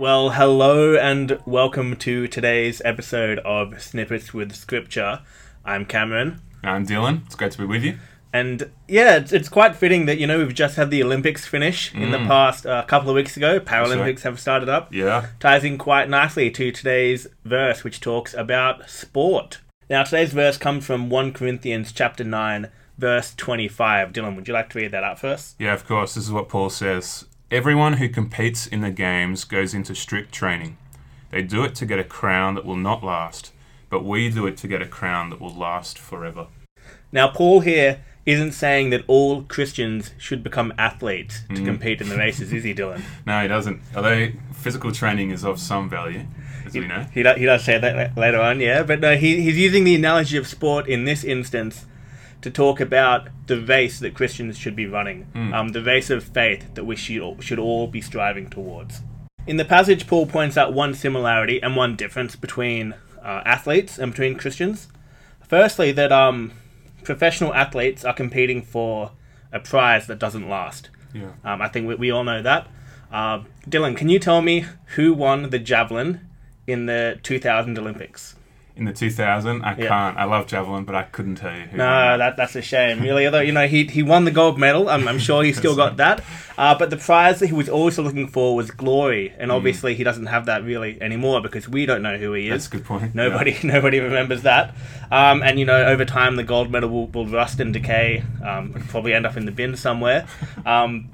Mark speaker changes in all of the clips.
Speaker 1: Well, hello and welcome to today's episode of Snippets with Scripture. I'm Cameron.
Speaker 2: I'm Dylan. It's great to be with you.
Speaker 1: And yeah, it's, it's quite fitting that, you know, we've just had the Olympics finish in the
Speaker 2: Mm.
Speaker 1: past uh, couple of weeks ago. Paralympics have started up.
Speaker 2: Yeah.
Speaker 1: Ties in quite nicely to today's verse, which talks about sport. Now, today's verse comes from 1 Corinthians chapter 9, verse 25. Dylan, would you like to read that out first?
Speaker 2: Yeah, of course. This is what Paul says. Everyone who competes in the games goes into strict training. They do it to get a crown that will not last, but we do it to get a crown that will last forever.
Speaker 1: Now, Paul here isn't saying that all Christians should become athletes to mm. compete in the races, is he, Dylan?
Speaker 2: No, he doesn't. Although physical training is of some value, as we know.
Speaker 1: He, do, he does say that later on, yeah. But no, he, he's using the analogy of sport in this instance to talk about the race that Christians should be running, um, the race of faith that we should, should all be striving towards. In the passage, Paul points out one similarity and one difference between uh, athletes and between Christians. Firstly, that um, professional athletes are competing for a prize that doesn't last.
Speaker 2: Yeah.
Speaker 1: Um, I think we, we all know that. Uh, Dylan, can you tell me who won the javelin in the 2000 Olympics?
Speaker 2: In the 2000, I
Speaker 1: Yeah.
Speaker 2: can't. I love javelin, but I couldn't tell you who.
Speaker 1: No, that, that's a shame, really. Although, you know, he, he won the gold medal. I'm, I'm sure he still got that. Uh, but the prize that he was also looking for was glory. And obviously, he doesn't have that really anymore because we don't know who he is.
Speaker 2: That's a good point.
Speaker 1: Nobody, nobody remembers that. Um, and you know, over time, the gold medal will, will rust and decay. Um, probably end up in the bin somewhere. Um,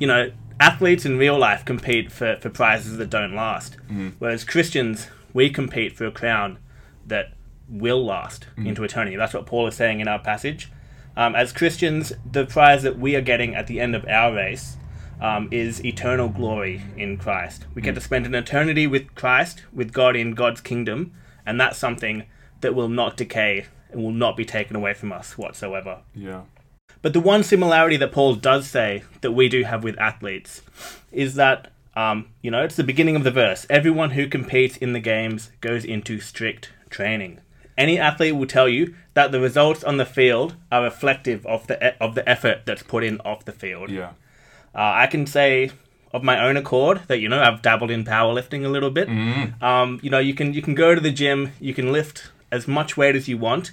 Speaker 1: you know, athletes in real life compete for, for prizes that don't last, whereas Christians we compete for a crown that will last into eternity. That's what Paul is saying in our passage. Um, as Christians, the prize that we are getting at the end of our race um, is eternal glory in Christ. We get to spend an eternity with Christ, with God in God's kingdom, and that's something that will not decay and will not be taken away from us whatsoever.
Speaker 2: Yeah.
Speaker 1: But the one similarity that Paul does say that we do have with athletes is that, um, you know, it's the beginning of the verse. Everyone who competes in the games goes into strict training. Any athlete will tell you that the results on the field are reflective of the e- of the effort that's put in off the field.
Speaker 2: Yeah.
Speaker 1: Uh, I can say of my own accord that you know I've dabbled in powerlifting a little bit. Um, you know, you can you can go to the gym, you can lift as much weight as you want,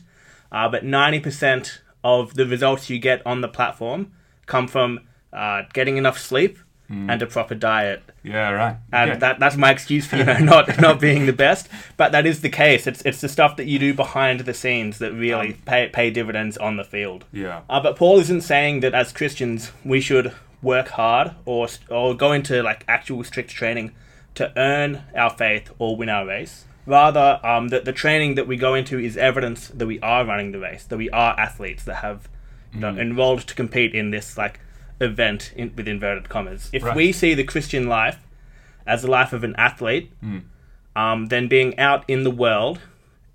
Speaker 1: uh, but ninety percent of the results you get on the platform come from uh, getting enough sleep and a proper diet.
Speaker 2: Yeah, right.
Speaker 1: And that, that's my excuse for you know not not being the best, but that is the case. It's it's the stuff that you do behind the scenes that really
Speaker 2: Um,
Speaker 1: pay pay dividends on the field.
Speaker 2: yeah.
Speaker 1: Uh, but Paul isn't saying that as Christians we should work hard or or go into like actual strict training to earn our faith or win our race. Rather, um, that the training that we go into is evidence that we are running the race, that we are athletes that have you know, enrolled to compete in this like event in, with inverted commas. If
Speaker 2: Right.
Speaker 1: we see the Christian life as the life of an athlete, um, then being out in the world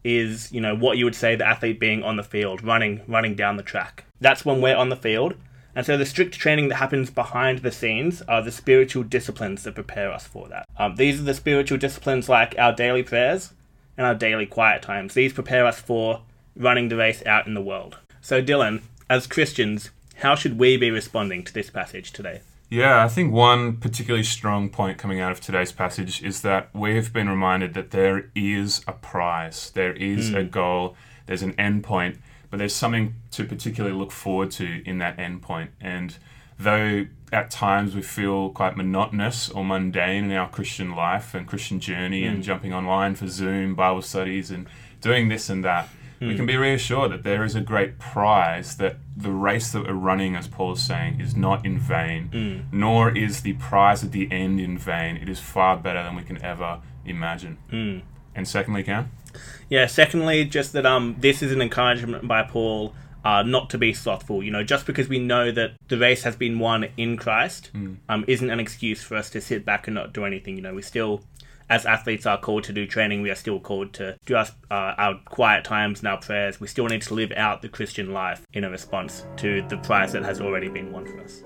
Speaker 1: is you know what you would say the athlete being on the field, running running down the track. That's when we're on the field. And so the strict training that happens behind the scenes are the spiritual disciplines that prepare us for that. Um, these are the spiritual disciplines like our daily prayers and our daily quiet times. These prepare us for running the race out in the world. So Dylan, as Christians, how should we be responding to this passage today?
Speaker 2: Yeah, I think one particularly strong point coming out of today's passage is that we've been reminded that there is a prize, there is a hmm. goal, there's an end point, but there's something to particularly look forward to in that end point. And though at times we feel quite monotonous or mundane in our Christian life and Christian journey and hmm. jumping online for Zoom, Bible studies, and doing this and that, we hmm. can be reassured that there is a great prize, that the race that we're running, as Paul is saying, is not in vain, nor is the prize at the end in vain. It is far better than we can ever imagine. And secondly, Cam?
Speaker 1: Yeah, secondly, just that um, this is an encouragement by Paul uh, not to be slothful. You know, just because we know that the race has been won in Christ um, isn't an excuse for us to sit back and not do anything. You know, we still, as athletes, are called to do training. We are still called to do our, uh, our quiet times and our prayers. We still need to live out the Christian life in a response to the prize that has already been won for us.